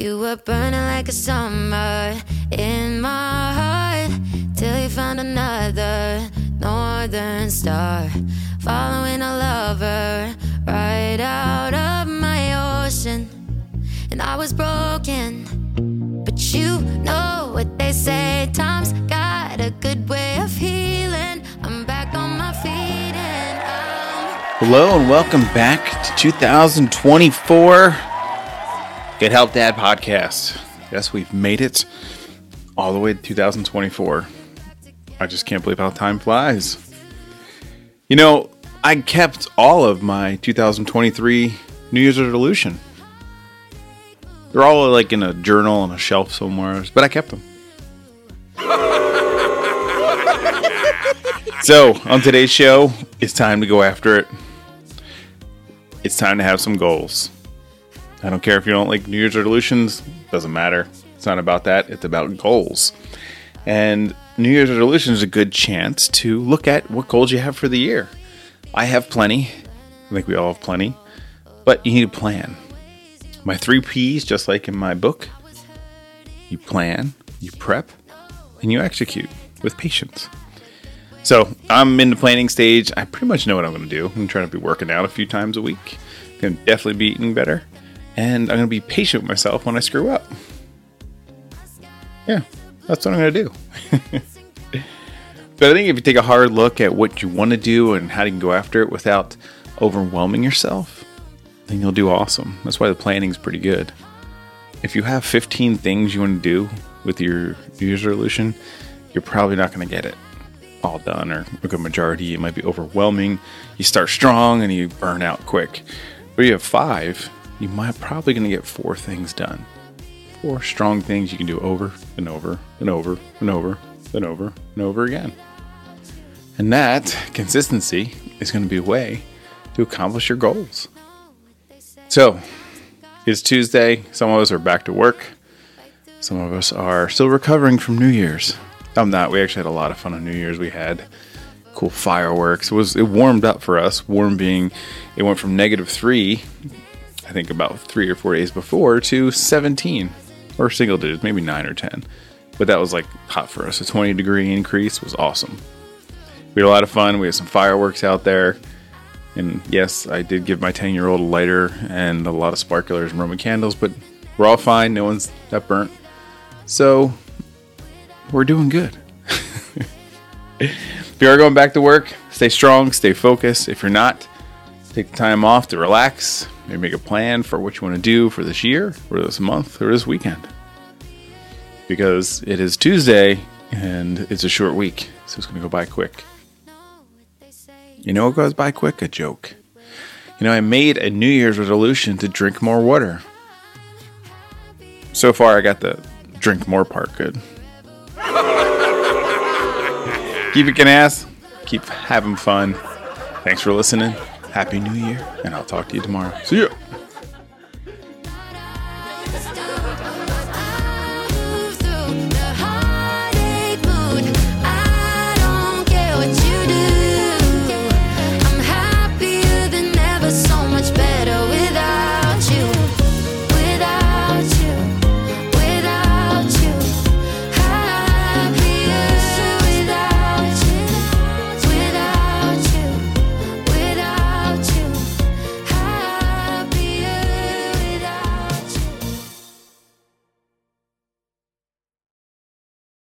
You were burning like a summer in my heart till you found another northern star. Following a lover right out of my ocean. And I was broken, but you know what they say. Time's got a good way of healing. I'm back on my feet and I'm. Hello and welcome back to 2024 Get Help Dad podcast. Yes, we've made it all the way to 2024. I just can't believe how time flies. You know, I kept all of my 2023 New Year's resolution. They're all like in a journal on a shelf somewhere, but I kept them. so, on today's show, it's time to go after it. It's time to have some goals. I don't care if you don't like New Year's resolutions, doesn't matter. It's not about that, it's about goals. And New Year's resolution is a good chance to look at what goals you have for the year. I have plenty. I think we all have plenty. But you need a plan. My three P's, just like in my book you plan, you prep, and you execute with patience. So I'm in the planning stage. I pretty much know what I'm going to do. I'm trying to be working out a few times a week. I'm definitely be eating better. And I'm going to be patient with myself when I screw up. Yeah, that's what I'm going to do. but I think if you take a hard look at what you want to do and how you can go after it without overwhelming yourself, then you'll do awesome. That's why the planning is pretty good. If you have 15 things you want to do with your New Year's resolution, you're probably not going to get it all done or a good majority. It might be overwhelming. You start strong and you burn out quick. But you have five, you might probably going to get four things done. Four strong things you can do over and over and over and over and over and over again. And that consistency is going to be a way to accomplish your goals. So, it's Tuesday. Some of us are back to work. Some of us are still recovering from New Year's. I'm not. We actually had a lot of fun on New Year's. We had cool fireworks. It was it warmed up for us. Warm being it went from negative three, I think about three or four days before, to 17 or single digits, maybe nine or 10. But that was like hot for us. A 20 degree increase was awesome. We had a lot of fun. We had some fireworks out there. And yes, I did give my 10 year old a lighter and a lot of sparklers and Roman candles, but we're all fine. No one's that burnt. So we're doing good. if you are going back to work, stay strong, stay focused. If you're not, take the time off to relax. Maybe make a plan for what you want to do for this year, or this month, or this weekend. Because it is Tuesday and it's a short week, so it's going to go by quick. You know what goes by quick? A joke. You know, I made a New Year's resolution to drink more water. So far, I got the drink more part good. keep kicking ass. Keep having fun. Thanks for listening. Happy New Year, and I'll talk to you tomorrow. See ya.